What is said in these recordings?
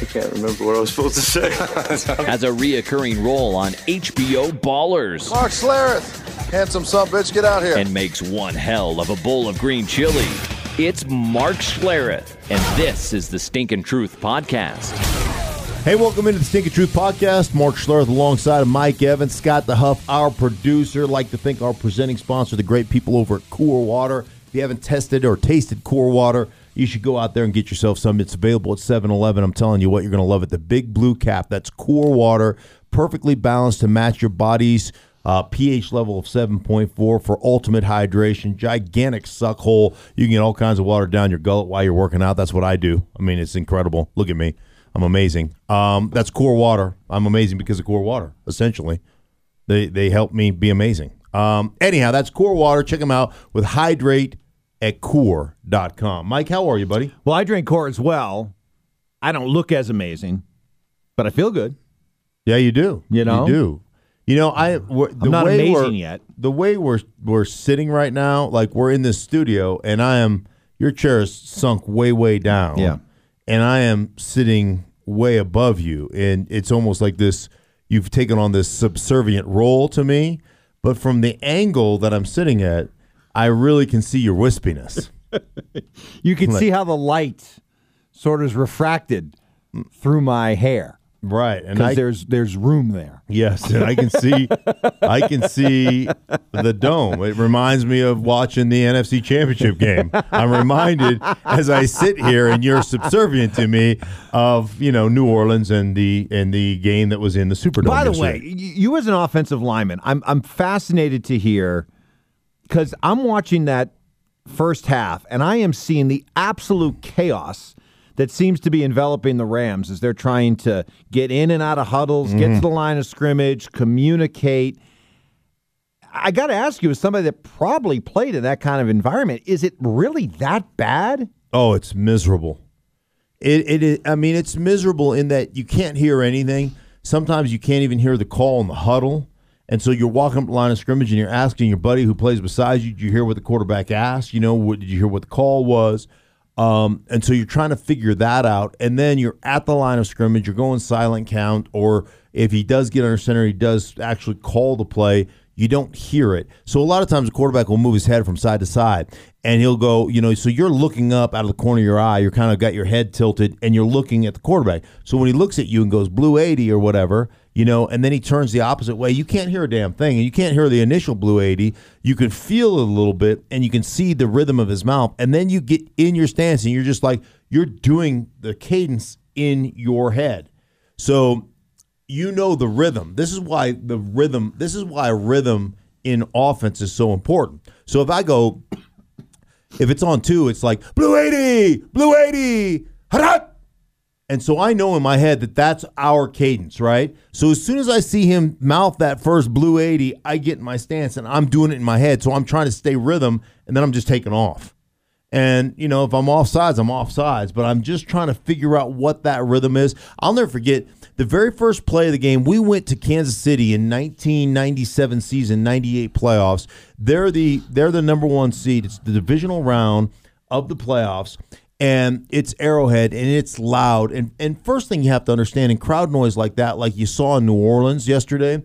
I can't remember what I was supposed to say. has a reoccurring role on HBO Ballers, Mark Schlereth, handsome son bitch, get out here. and makes one hell of a bowl of green chili. It's Mark Schlereth, and this is the Stinkin' Truth podcast. Hey, welcome into the Stinky Truth Podcast. Mark Schlereth alongside of Mike Evans, Scott the Huff, our producer. Like to thank our presenting sponsor, the great people over at Core Water. If you haven't tested or tasted Core Water, you should go out there and get yourself some. It's available at 7 Eleven. I'm telling you what, you're going to love it. The big blue cap, that's Core Water, perfectly balanced to match your body's uh, pH level of 7.4 for ultimate hydration. Gigantic suck hole. You can get all kinds of water down your gullet while you're working out. That's what I do. I mean, it's incredible. Look at me. I'm amazing. Um, that's Core Water. I'm amazing because of Core Water. Essentially, they they help me be amazing. Um, anyhow, that's Core Water. Check them out with Hydrate at Core.com. Mike, how are you, buddy? Well, I drink core as well. I don't look as amazing, but I feel good. Yeah, you do. You know? you do. You know, I we're- the I'm not way amazing we're- yet. The way we're we're sitting right now, like we're in this studio, and I am your chair is sunk way way down. Yeah. and I am sitting way above you, and it's almost like this. You've taken on this subservient role to me, but from the angle that I'm sitting at, I really can see your wispiness. You can see how the light sort of is refracted through my hair right, and I there's there's room there. Yes, and I can see, I can see the dome. It reminds me of watching the NFC Championship game. I'm reminded as I sit here and you're subservient to me of you know New Orleans and the and the game that was in the Superdome. By the yesterday. way, you as an offensive lineman, I'm I'm fascinated to hear because I'm watching that first half and I am seeing the absolute chaos that seems to be enveloping the Rams as they're trying to get in and out of huddles, get Mm-hmm. to the line of scrimmage, communicate. I got to ask you, as somebody that probably played in that kind of environment, is it really that bad? Oh, it's miserable. It it is. I mean, it's miserable in that you can't hear anything. Sometimes you can't even hear the call in the huddle, and so you're walking up the line of scrimmage and you're asking your buddy who plays beside you, "Did you hear what the quarterback asked? You know, what did you hear what the call was?" Um, and so you're trying to figure that out, and then you're at the line of scrimmage. You're going silent count, or if he does get under center, he does actually call the play. You don't hear it. So a lot of times the quarterback will move his head from side to side and he'll go, you know, so you're looking up out of the corner of your eye, you're kind of got your head tilted and you're looking at the quarterback. So when he looks at you and goes blue 80 or whatever, you know, and then he turns the opposite way, you can't hear a damn thing. And you can't hear the initial blue 80. You can feel it a little bit and you can see the rhythm of his mouth. And then you get in your stance and you're just like, you're doing the cadence in your head. So you know the rhythm. This is why the rhythm. This is why rhythm in offense is so important. So if I go, if it's on two, it's like blue eighty, blue eighty, hot. And so I know in my head that that's our cadence, right? So as soon as I see him mouth that first blue 80, I get in my stance and I'm doing it in my head. So I'm trying to stay rhythm and then I'm just taking off. And, you know, if I'm off sides, I'm off sides, but I'm just trying to figure out what that rhythm is. I'll never forget the very first play of the game. We went to Kansas City in 1997 season, 98 playoffs. They're the they're the number one seed. It's the divisional round of the playoffs and it's Arrowhead and it's loud. And and first thing you have to understand in crowd noise like that, like you saw in New Orleans yesterday,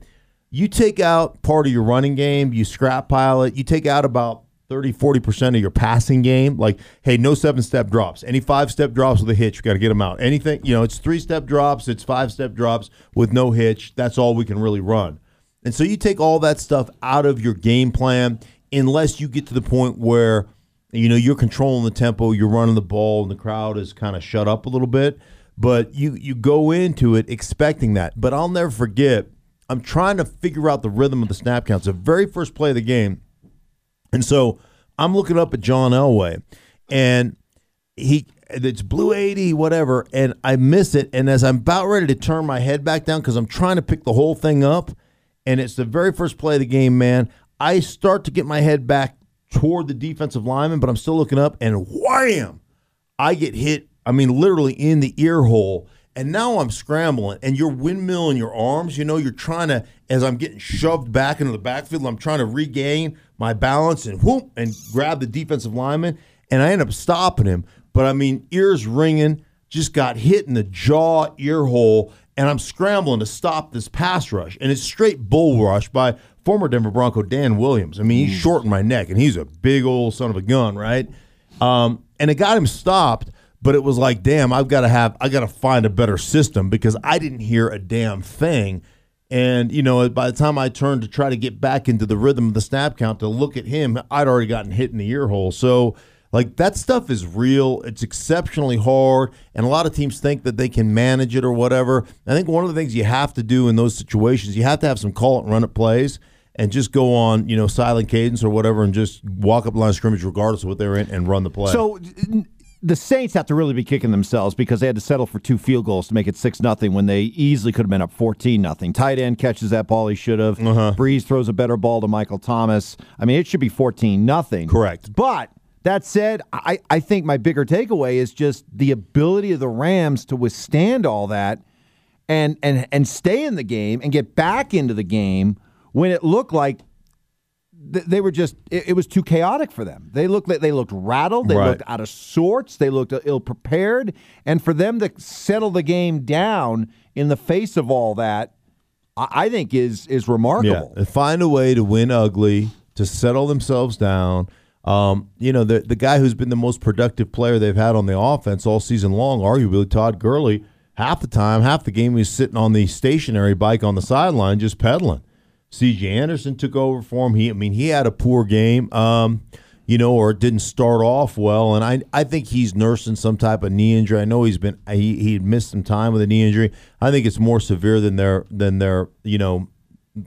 you take out part of your running game, you scrap pile it, you take out about 30, 40% of your passing game. Like, hey, no seven step drops. Any five step drops with a hitch, you got to get them out. Anything, you know, it's three step drops, it's five step drops with no hitch. That's all we can really run. And so you take all that stuff out of your game plan unless you get to the point where you know you're controlling the tempo, you're running the ball, and the crowd is kind of shut up a little bit. But you you go into it expecting that. But I'll never forget. I'm trying to figure out the rhythm of the snap counts. The very first play of the game, and so I'm looking up at John Elway, and he it's blue 80 whatever and i miss it and as i'm about ready to turn my head back down because i'm trying to pick the whole thing up and it's the very first play of the game, man. I start to get my head back toward the defensive lineman, but I'm still looking up, and wham! I get hit. I mean, literally in the ear hole. And now I'm scrambling, and you're windmilling your arms. You know, you're trying to, as I'm getting shoved back into the backfield, I'm trying to regain my balance and whoop and grab the defensive lineman. And I end up stopping him. But I mean, ears ringing, just got hit in the jaw, ear hole, and I'm scrambling to stop this pass rush. And it's straight bull rush by former Denver Bronco Dan Williams. I mean, he's short in my neck, and he's a big old son of a gun, right? Um, and it got him stopped, but it was like, damn, I've got to have, I got to find a better system because I didn't hear a damn thing. And you know, by the time I turned to try to get back into the rhythm of the snap count to look at him, I'd already gotten hit in the ear hole. So like that stuff is real. It's exceptionally hard, and a lot of teams think that they can manage it or whatever. I think one of the things you have to do in those situations, you have to have some call it and run it plays, and just go on, you know, silent cadence or whatever, and just walk up the line of scrimmage regardless of what they're in and run the play. So the Saints have to really be kicking themselves because they had to settle for two field goals to make it six nothing when they easily could have been up fourteen nothing. Tight end catches that ball he should have. Uh-huh. Brees throws a better ball to Michael Thomas. I mean, it should be fourteen nothing. Correct. But that said, I, I think my bigger takeaway is just the ability of the Rams to withstand all that and and and stay in the game and get back into the game when it looked like th- they were just it, it was too chaotic for them. They looked like they looked rattled, they Right. looked out of sorts, they looked ill prepared, and for them to settle the game down in the face of all that, I, I think is is remarkable. Yeah, and find a way to win ugly, to settle themselves down. Um, you know, the the guy who's been the most productive player they've had on the offense all season long, arguably Todd Gurley, half the time, half the game he was sitting on the stationary bike on the sideline just pedaling. C.J. Anderson took over for him. He, I mean, he had a poor game, um, you know, or didn't start off well. And I, I think he's nursing some type of knee injury. I know he's been he he missed some time with a knee injury. I think it's more severe than they're than they're you know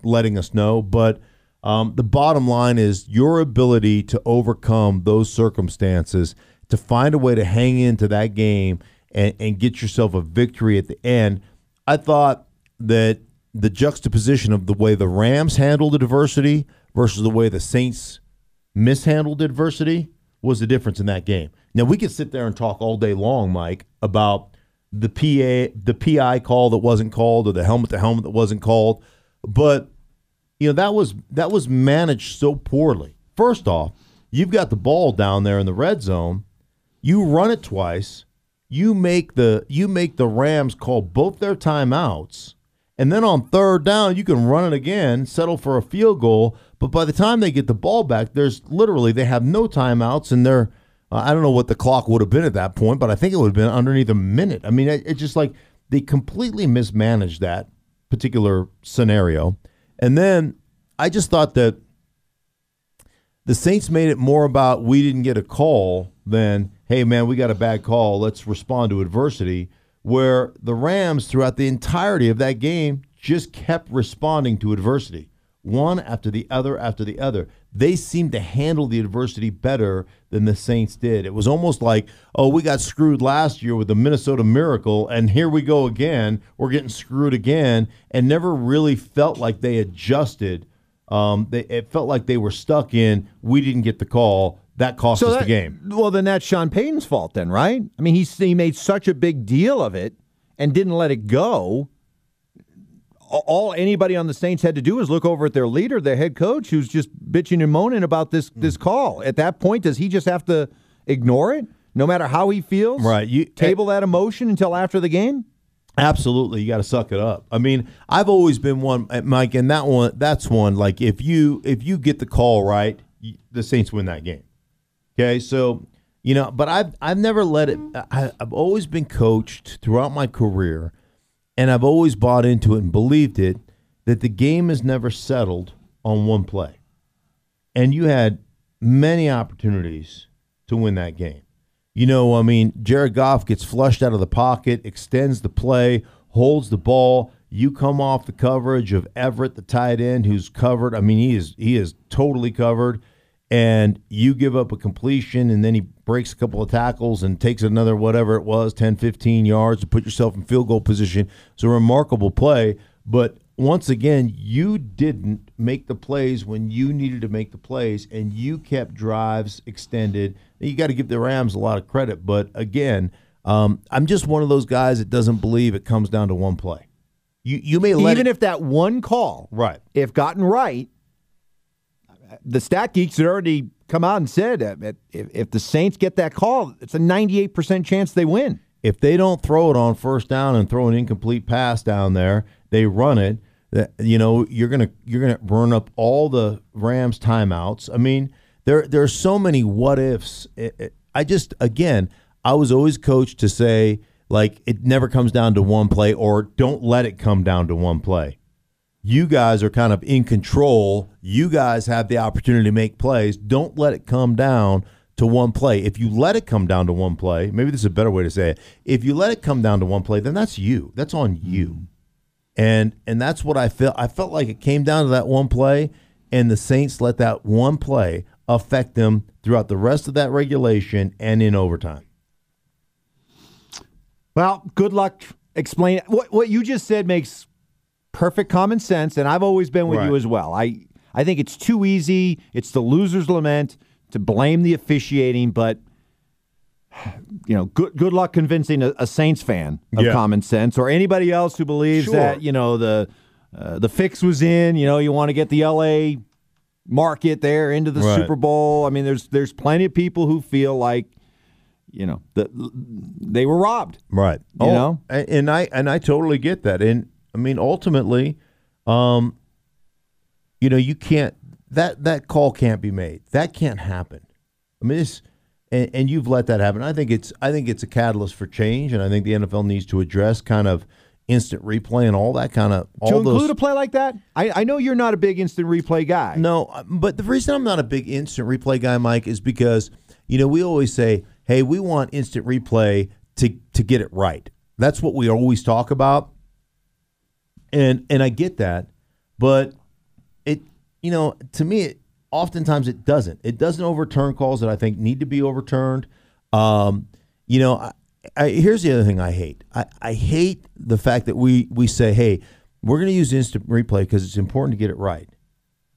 letting us know. But um, the bottom line is your ability to overcome those circumstances, to find a way to hang into that game and, and get yourself a victory at the end. I thought that the juxtaposition of the way the Rams handled the adversity versus the way the Saints mishandled adversity was the difference in that game. Now we could sit there and talk all day long, Mike, about the PA the PI call that wasn't called or the helmet to helmet that wasn't called, but you know that was that was managed so poorly. First off, you've got the ball down there in the red zone, you run it twice, you make the you make the Rams call both their timeouts, and then on third down you can run it again, settle for a field goal. But by the time they get the ball back, there's literally they have no timeouts, and they're uh, I don't know what the clock would have been at that point, but I think it would have been underneath a minute. I mean, it, it's just like they completely mismanaged that particular scenario. And then I just thought that the Saints made it more about we didn't get a call than, hey, man, we got a bad call. Let's respond to adversity. Where the Rams, throughout the entirety of that game, just kept responding to adversity, one after the other after the other. They seemed to handle the adversity better than the Saints did. It was almost like, oh, we got screwed last year with the Minnesota Miracle, and here we go again. We're getting screwed again, and never really felt like they adjusted. Um, they, it felt like they were stuck in. We didn't get the call. That cost us that- the game. Well, then that's Sean Payton's fault, then, right? I mean, he he made such a big deal of it and didn't let it go. All anybody on the Saints had to do was look over at their leader, their head coach, who's just bitching and moaning about this this Hmm. call. At that point, does he just have to ignore it, no matter how he feels? Right. You- table that emotion until after the game. Absolutely, you got to suck it up. I mean, I've always been one, uh, Mike, and that one, that's one. Like if you if you get the call right, you, the Saints win that game. Okay, so you know, but I've I've never let it. I, I've always been coached throughout my career, and I've always bought into it and believed it that the game is never settled on one play, and you had many opportunities to win that game. You know, I mean, Jared Goff gets flushed out of the pocket, extends the play, holds the ball. You come off the coverage of Everett, the tight end, who's covered. I mean, he is he is totally covered. And you give up a completion, and then he breaks a couple of tackles and takes another whatever it was, 10, 15 yards to put yourself in field goal position. It's a remarkable play. But once again, you didn't make the plays when you needed to make the plays, and you kept drives extended. You got to give the Rams a lot of credit, but again, um, I'm just one of those guys that doesn't believe it comes down to one play. You you may let Even it, if that one call, right. if gotten right, the stat geeks had already come out and said uh, that if, if the Saints get that call, it's a 98% chance they win. if they don't throw it on first down and throw an incomplete pass down there, they run it. That you know you're gonna you're gonna burn up all the Rams timeouts. I mean, there there are so many what ifs. It- it- I just again, I was always coached to say like it never comes down to one play or don't let it come down to one play. You guys are kind of in control. You guys have the opportunity to make plays. Don't let it come down to one play. If you let it come down to one play, maybe this is a better way to say it. If you let it come down to one play, then that's you. That's on hmm. you. And and that's what I felt. I felt like it came down to that one play, and the Saints let that one play affect them throughout the rest of that regulation and in overtime. Well, good luck explain what what you just said makes perfect common sense, and I've always been with Right. you as well. I I think it's too easy. It's the loser's lament to blame the officiating, but you know, good good luck convincing a, a Saints fan of Yeah. common sense or anybody else who believes Sure. that you know the uh, the fix was in. You know, you want to get the L.A. market there into the Right. Super Bowl. I mean, there's there's plenty of people who feel like you know that they were robbed. Right. You know? and, and I and I totally get that. And I mean, ultimately, um, you know, you can't that that call can't be made. That can't happen. I mean, this, and, and you've let that happen. I think it's I think it's a catalyst for change, and I think the NFL needs to address kind of instant replay and all that kind of all to include those. a play like that? I, I know you're not a big instant replay guy. No, uh, but the reason I'm not a big instant replay guy, Mike, is because you know we always say, "Hey, we want instant replay to to get it right." That's what we always talk about, and and I get that, but it you know to me, it, oftentimes it doesn't. It doesn't overturn calls that I think need to be overturned. Um, you know, I, I, here's the other thing I hate. I, I hate the fact that we we say, "Hey, we're going to use instant replay because it's important to get it right."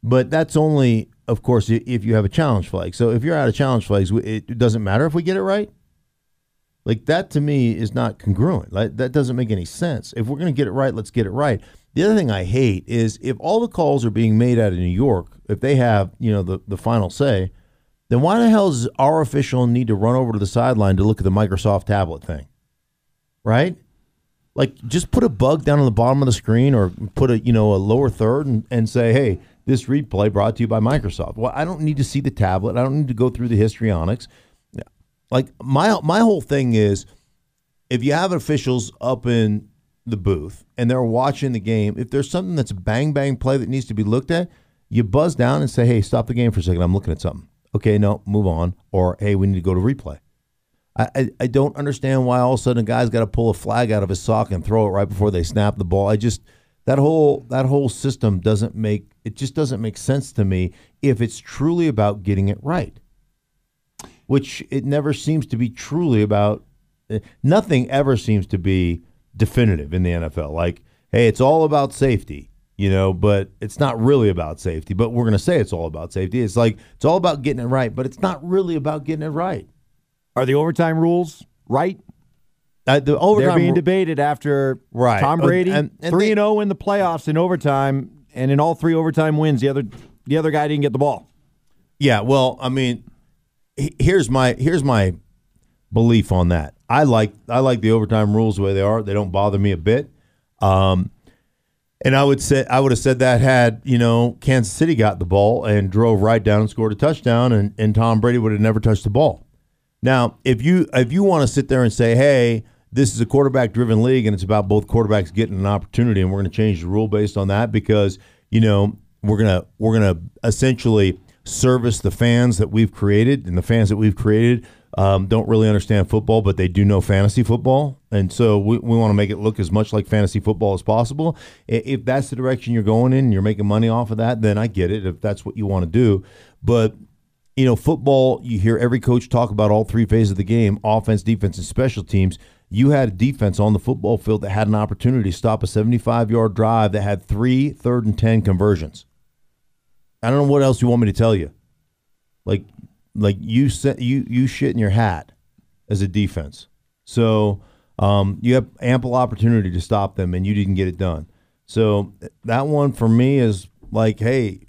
But that's only, of course, if you have a challenge flag. So if you're out of challenge flags, it doesn't matter if we get it right. Like that to me is not congruent. Like that doesn't make any sense. If we're going to get it right, let's get it right. The other thing I hate is if all the calls are being made out of New York, if they have you know the the final say, then why the hell does our official need to run over to the sideline to look at the Microsoft tablet thing? Right? Like just put a bug down on the bottom of the screen or put a you know a lower third and, and say, hey, this replay brought to you by Microsoft. Well, I don't need to see the tablet. I don't need to go through the histrionics. Like my my whole thing is if you have officials up in the booth and they're watching the game, if there's something that's a bang bang play that needs to be looked at, you buzz down and say, "Hey, stop the game for a second. I'm looking at something." Okay, no, move on. Or hey, we need to go to replay. I, I, I don't understand why all of a sudden a guy's got to pull a flag out of his sock and throw it right before they snap the ball. I just that whole that whole system doesn't make it just doesn't make sense to me if it's truly about getting it right which it never seems to be truly about. eh, Nothing ever seems to be definitive in the NFL. Like, hey, it's all about safety, you know, but it's not really about safety. But we're going to say it's all about safety. It's like it's all about getting it right, but it's not really about getting it right. Are the overtime rules right? Uh, the They're being ru- debated after Right. Tom Brady three and zero in the playoffs in overtime, and in all three overtime wins, the other the other guy didn't get the ball. Yeah, well, I mean, here's my here's my belief on that. I like I like the overtime rules the way they are. They don't bother me a bit. Um, and I would say I would have said that had you know Kansas City got the ball and drove right down and scored a touchdown, and, and Tom Brady would have never touched the ball. Now, if you if you want to sit there and say, "Hey, this is a quarterback driven league, and it's about both quarterbacks getting an opportunity, and we're going to change the rule based on that because you know we're gonna we're gonna essentially service the fans that we've created, and the fans that we've created um, don't really understand football, but they do know fantasy football, and so we, we want to make it look as much like fantasy football as possible. If that's the direction you're going in, and you're making money off of that, then I get it. If that's what you want to do, but you know, football, you hear every coach talk about all three phases of the game offense, defense, and special teams. you had a defense on the football field that had an opportunity to stop a 75 yard drive that had three third and 10 conversions. I don't know what else you want me to tell you. Like, like you set you you shit in your hat as a defense. So um, you have ample opportunity to stop them, and you didn't get it done. So that one for me is like, hey,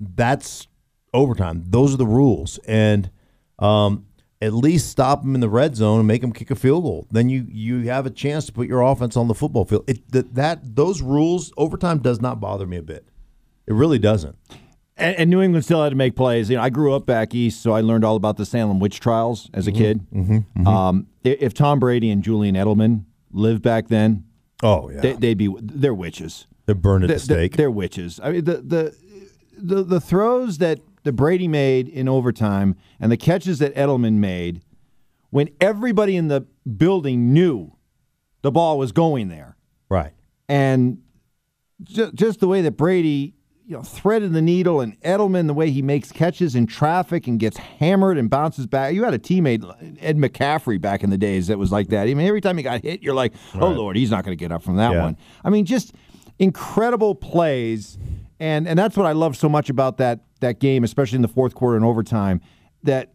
that's overtime. Those are the rules, and um, at least stop them in the red zone and make them kick a field goal. Then you you have a chance to put your offense on the football field. It that, that those rules overtime does not bother me a bit. It really doesn't. And, and, New England still had to make plays. You know, I grew up back east, so I learned all about the Salem witch trials as a mm-hmm, kid. Mm-hmm, mm-hmm. Um, if Tom Brady and Julian Edelman lived back then, oh yeah, they, would be they're witches. They're burned at the stake. They're, they're witches. I mean, the the the the throws that the Brady made in overtime and the catches that Edelman made when everybody in the building knew the ball was going there. Right. And just, just the way that Brady you know, threaded the needle and Edelman, the way he makes catches in traffic and gets hammered and bounces back. You had a teammate, Ed McCaffrey, back in the days that was like that. I mean, every time he got hit, you're like, oh, right. Lord, he's not going to get up from that yeah. one. I mean, just incredible plays and and that's what I love so much about that that game, especially in the fourth quarter and overtime. That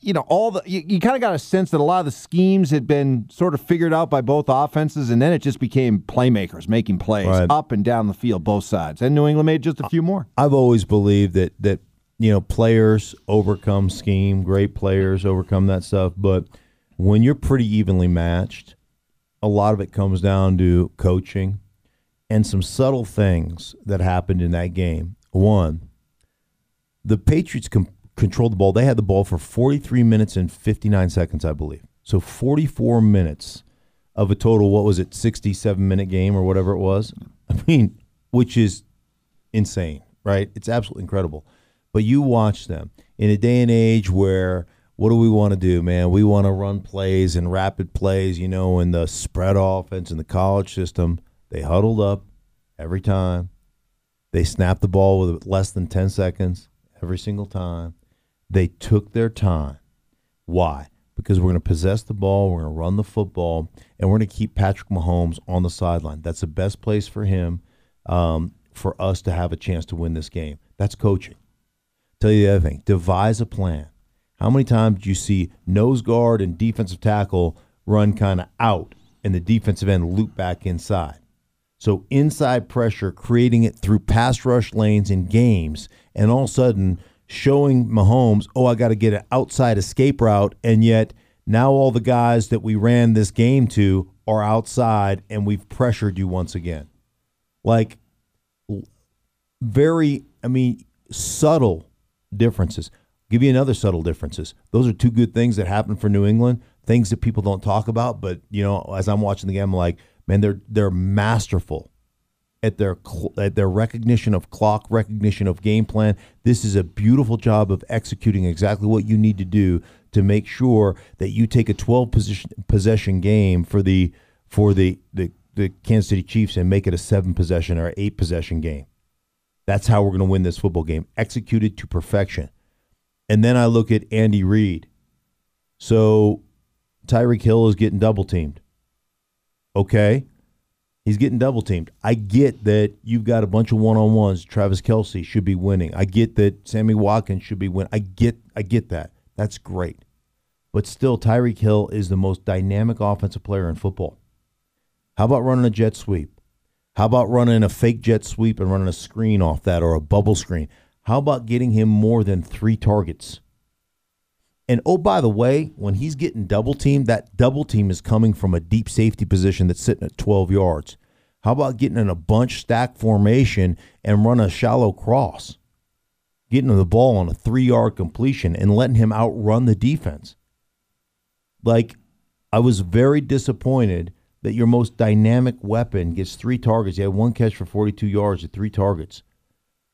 you know all the you, you kind of got a sense that a lot of the schemes had been sort of figured out by both offenses, and then it just became playmakers making plays right. up and down the field, both sides. And New England made just a few more. I've always believed that that you know players overcome scheme, great players overcome that stuff, but when you're pretty evenly matched, a lot of it comes down to coaching and some subtle things that happened in that game. One, the Patriots com- controlled the ball. They had the ball for 43 minutes and 59 seconds, I believe. So 44 minutes of a total, what was it, 67 minute game or whatever it was? I mean, which is insane, right? It's absolutely incredible. But you watch them in a day and age where what do we want to do, man? We want to run plays and rapid plays, you know, in the spread offense in the college system. They huddled up every time. They snapped the ball with less than 10 seconds every single time. They took their time. Why? Because we're going to possess the ball, we're going to run the football, and we're going to keep Patrick Mahomes on the sideline. That's the best place for him um, for us to have a chance to win this game. That's coaching. Tell you the other thing devise a plan. How many times do you see nose guard and defensive tackle run kind of out and the defensive end loop back inside? So inside pressure, creating it through pass rush lanes in games, and all of a sudden showing Mahomes, oh, I got to get an outside escape route, and yet now all the guys that we ran this game to are outside, and we've pressured you once again. Like very, I mean, subtle differences. I'll give you another subtle differences. Those are two good things that happen for New England. Things that people don't talk about, but you know, as I'm watching the game, I'm like, man, they're they're masterful at their at their recognition of clock, recognition of game plan. This is a beautiful job of executing exactly what you need to do to make sure that you take a 12 position, possession game for the for the, the the Kansas City Chiefs and make it a seven possession or eight possession game. That's how we're going to win this football game, executed to perfection. And then I look at Andy Reid. So Tyreek Hill is getting double teamed. Okay. He's getting double teamed. I get that you've got a bunch of one on ones. Travis Kelce should be winning. I get that Sammy Watkins should be winning. I get I get that. That's great. But still, Tyreek Hill is the most dynamic offensive player in football. How about running a jet sweep? How about running a fake jet sweep and running a screen off that or a bubble screen? How about getting him more than three targets? And oh, by the way, when he's getting double teamed, that double team is coming from a deep safety position that's sitting at 12 yards. How about getting in a bunch stack formation and run a shallow cross? Getting the ball on a three yard completion and letting him outrun the defense. Like, I was very disappointed that your most dynamic weapon gets three targets. He had one catch for 42 yards at three targets.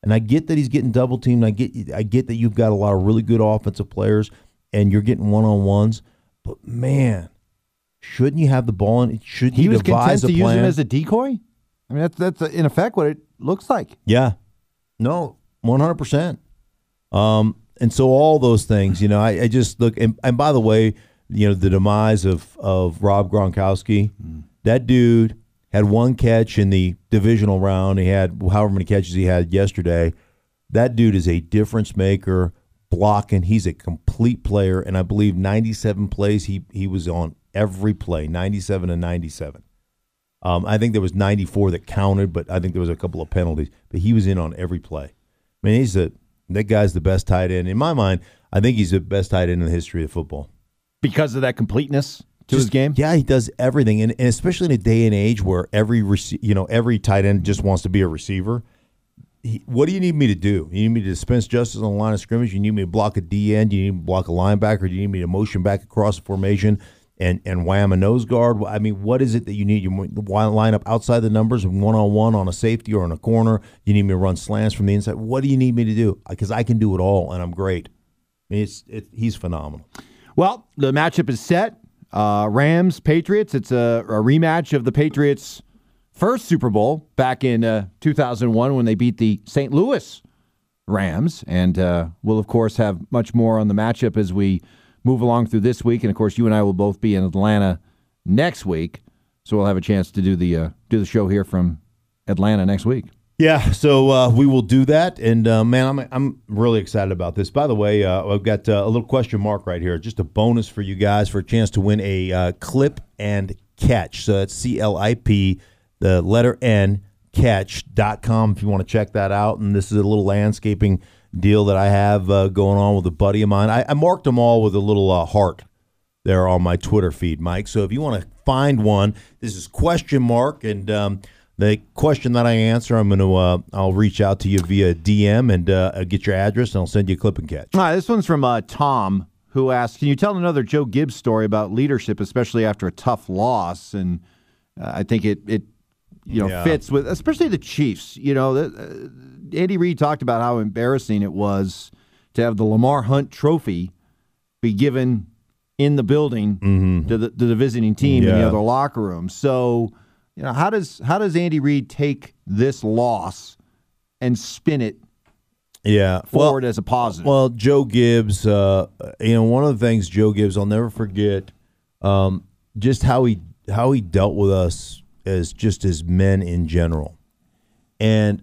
And I get that he's getting double teamed. I get I get that you've got a lot of really good offensive players and you're getting one on ones. But man, shouldn't you have the ball? And should he you was devise content a to use him as a decoy? I mean, that's that's in effect what it looks like. Yeah, no, one hundred percent. Um, and so all those things, you know, I, I just look. And, and by the way, you know the demise of of Rob Gronkowski. That dude had one catch in the divisional round. He had however many catches he had yesterday. That dude is a difference maker, blocking. He's a complete player, and I believe 97 plays he he was on every play, 97 and 97. Um, I think there was 94 that counted, but I think there was a couple of penalties. But he was in on every play. I mean, he's a that guy's the best tight end in my mind. I think he's the best tight end in the history of football because of that completeness to his game. Yeah, he does everything, and, and especially in a day and age where every rece- you know every tight end just wants to be a receiver. He, what do you need me to do? You need me to dispense justice on the line of scrimmage? You need me to block a D end? You need me to block a linebacker? Do you need me to motion back across the formation and and wham a nose guard? I mean, what is it that you need? You line up outside the numbers one on one on a safety or in a corner? You need me to run slants from the inside? What do you need me to do? Because I can do it all, and I'm great. I mean, it's it, he's phenomenal. Well, the matchup is set. Uh, Rams Patriots. It's a, a rematch of the Patriots' first Super Bowl back in uh, 2001 when they beat the St. Louis Rams, and uh, we'll of course have much more on the matchup as we move along through this week. And of course, you and I will both be in Atlanta next week, so we'll have a chance to do the uh, do the show here from Atlanta next week. Yeah, so uh, we will do that, and uh, man, I'm I'm really excited about this. By the way, uh, I've got uh, a little question mark right here, just a bonus for you guys for a chance to win a uh, clip and catch. So that's C L I P, the letter N catch.com if you want to check that out. And this is a little landscaping deal that I have uh, going on with a buddy of mine. I, I marked them all with a little uh, heart there on my Twitter feed, Mike. So if you want to find one, this is question mark, and um, the question that I answer, I'm going to uh, I'll reach out to you via DM and uh, get your address, and I'll send you a clip and catch. All right, this one's from uh, Tom, who asked, "Can you tell another Joe Gibbs story about leadership, especially after a tough loss?" And uh, I think it it you know Yeah. fits with, especially the Chiefs. You know, the, uh, Andy Reid talked about how embarrassing it was to have the Lamar Hunt Trophy be given in the building to, the, to the visiting team in the Mm-hmm. Other locker room. So, you know, how does how does Andy Reid take this loss and spin it Yeah, forward as a positive? Well, Joe Gibbs, uh, you know, one of the things Joe Gibbs, I'll never forget, um, just how he how he dealt with us as just as men in general, and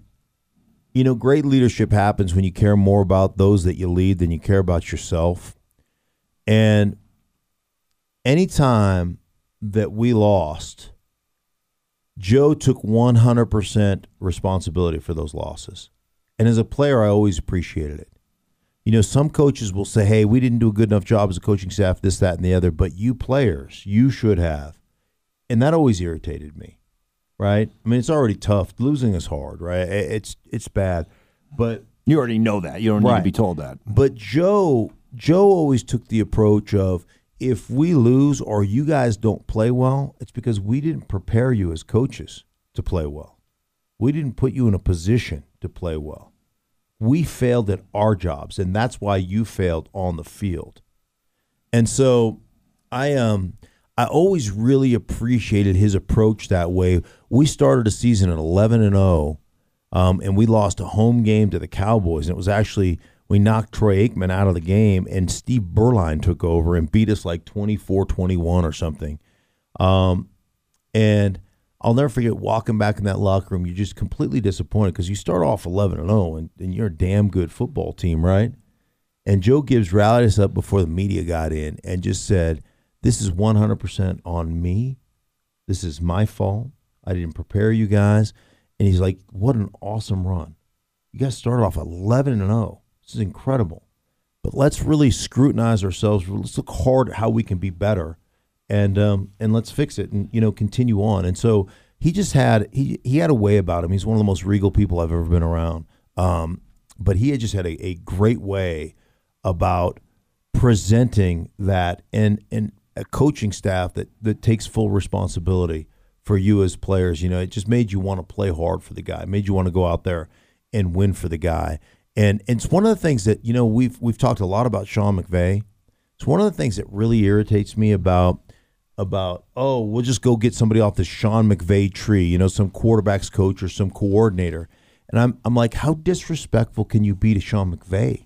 you know, great leadership happens when you care more about those that you lead than you care about yourself, and anytime that we lost, Joe took one hundred percent responsibility for those losses. And as a player, I always appreciated it. You know, some coaches will say, hey, we didn't do a good enough job as a coaching staff, this, that, and the other, but you players, you should have. And that always irritated me, right? I mean, it's already tough. Losing is hard, right? It's it's bad. But you already know that. You don't need to be told that. but Joe Joe always took the approach of if we lose or you guys don't play well, it's because we didn't prepare you as coaches to play well. We didn't put you in a position to play well. We failed at our jobs, and that's why you failed on the field. And so I um I always really appreciated his approach that way. We started a season at 11 and 0 um, and we lost a home game to the Cowboys. And it was actually we knocked Troy Aikman out of the game, and Steve Beuerlein took over and beat us like 24-21 or something. Um, and I'll never forget walking back in that locker room. You're just completely disappointed because you start off 11 and 0, and, and you're a damn good football team, right? And Joe Gibbs rallied us up before the media got in and just said, "This is 100% on me. This is my fault. I didn't prepare you guys." And he's like, "What an awesome run! You guys started off 11 and 0. This is incredible. But let's really scrutinize ourselves. Let's look hard at how we can be better, and um, and let's fix it, and you know, continue on." And so he just had he he had a way about him. He's one of the most regal people I've ever been around. Um, but he had just had a, a great way about presenting that and and a coaching staff that that takes full responsibility for you as players. You know, it just made you want to play hard for the guy, made you want to go out there and win for the guy. And, and it's one of the things that you know we've we've talked a lot about Sean McVay. It's one of the things that really irritates me about about oh we'll just go get somebody off the Sean McVay tree, you know, some quarterbacks coach or some coordinator. And I'm I'm like, how disrespectful can you be to Sean McVay?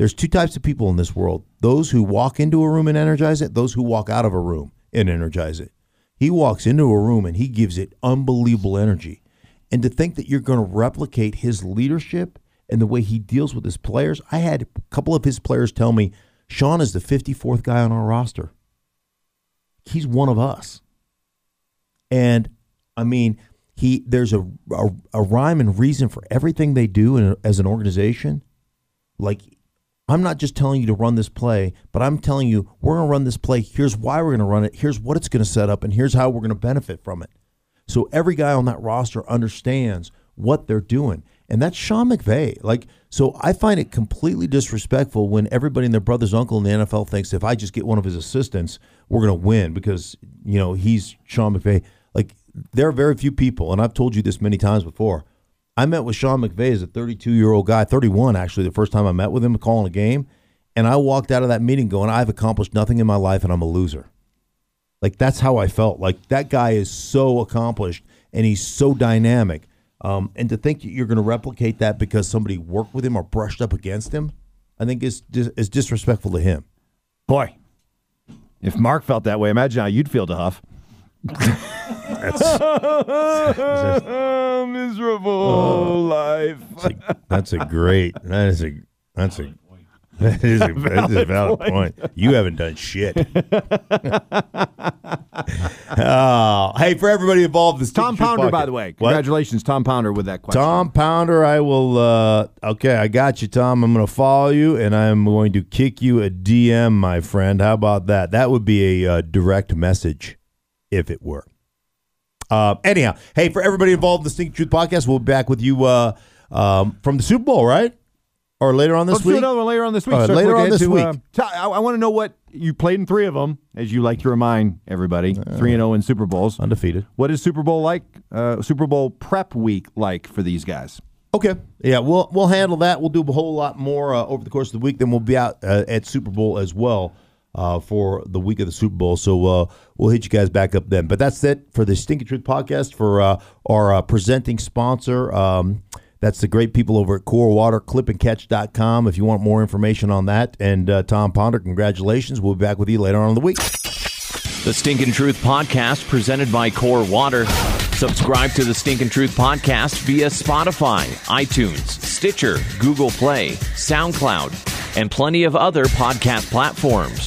There's two types of people in this world those who walk into a room and energize it, those who walk out of a room and energize it. He walks into a room and he gives it unbelievable energy. And to think that you're going to replicate his leadership and the way he deals with his players, I had a couple of his players tell me Sean is the 54th guy on our roster. He's one of us. And I mean, he there's a, a, a rhyme and reason for everything they do in, as an organization. Like I'm not just telling you to run this play, but I'm telling you we're going to run this play. Here's why we're going to run it. Here's what it's going to set up, and here's how we're going to benefit from it. So every guy on that roster understands what they're doing, and that's Sean McVay. Like, so I find it completely disrespectful when everybody and their brother's uncle in the NFL thinks if I just get one of his assistants, we're going to win because you know he's Sean McVay. Like, there are very few people, and I've told you this many times before I met with Sean McVay as a 32 year old guy, 31 actually, the first time I met with him calling a game. And I walked out of that meeting going, I've accomplished nothing in my life and I'm a loser. Like that's how I felt. Like that guy is so accomplished and he's so dynamic. Um, and to think you're going to replicate that because somebody worked with him or brushed up against him, I think is is disrespectful to him. Boy, if Mark felt that way, imagine how you'd feel to Huff. That's, miserable oh, life. That's a, that's a, great. That is a. That's a. That is a, that is a valid point. point. You haven't done shit. oh, hey, for everybody involved, this Tom Pounder, by the way, congratulations, what? Tom Pounder, with that question. Tom Pounder, I will. Uh, okay, I got you, Tom. I'm going to follow you, and I'm going to kick you a DM, my friend. How about that? That would be a uh, direct message, if it were. Uh, anyhow, hey, for everybody involved in the Stinky Truth podcast, we'll be back with you uh, um, from the Super Bowl, right? Or later on this Let's week? do another one later on this week. Uh, later on this week. Uh, I, I want to know what you played in three of them, as you like to remind everybody. Three and zero oh in Super Bowls, undefeated. What is Super Bowl like? Uh, Super Bowl prep week like for these guys? Okay, yeah, we'll we'll handle that. We'll do a whole lot more uh, over the course of the week. Then we'll be out uh, at Super Bowl as well uh, for the week of the Super Bowl. So uh, we'll hit you guys back up then. But that's it for the Stinky Truth podcast for uh, our uh, presenting sponsor. Um, that's the great people over at Core Water, clipandcatch.com if you want more information on that. And uh, Tom Ponder, congratulations. We'll be back with you later on in the week. The Stinkin' Truth podcast presented by Core Water. Subscribe to the Stinkin' Truth podcast via Spotify, iTunes, Stitcher, Google Play, SoundCloud, and plenty of other podcast platforms.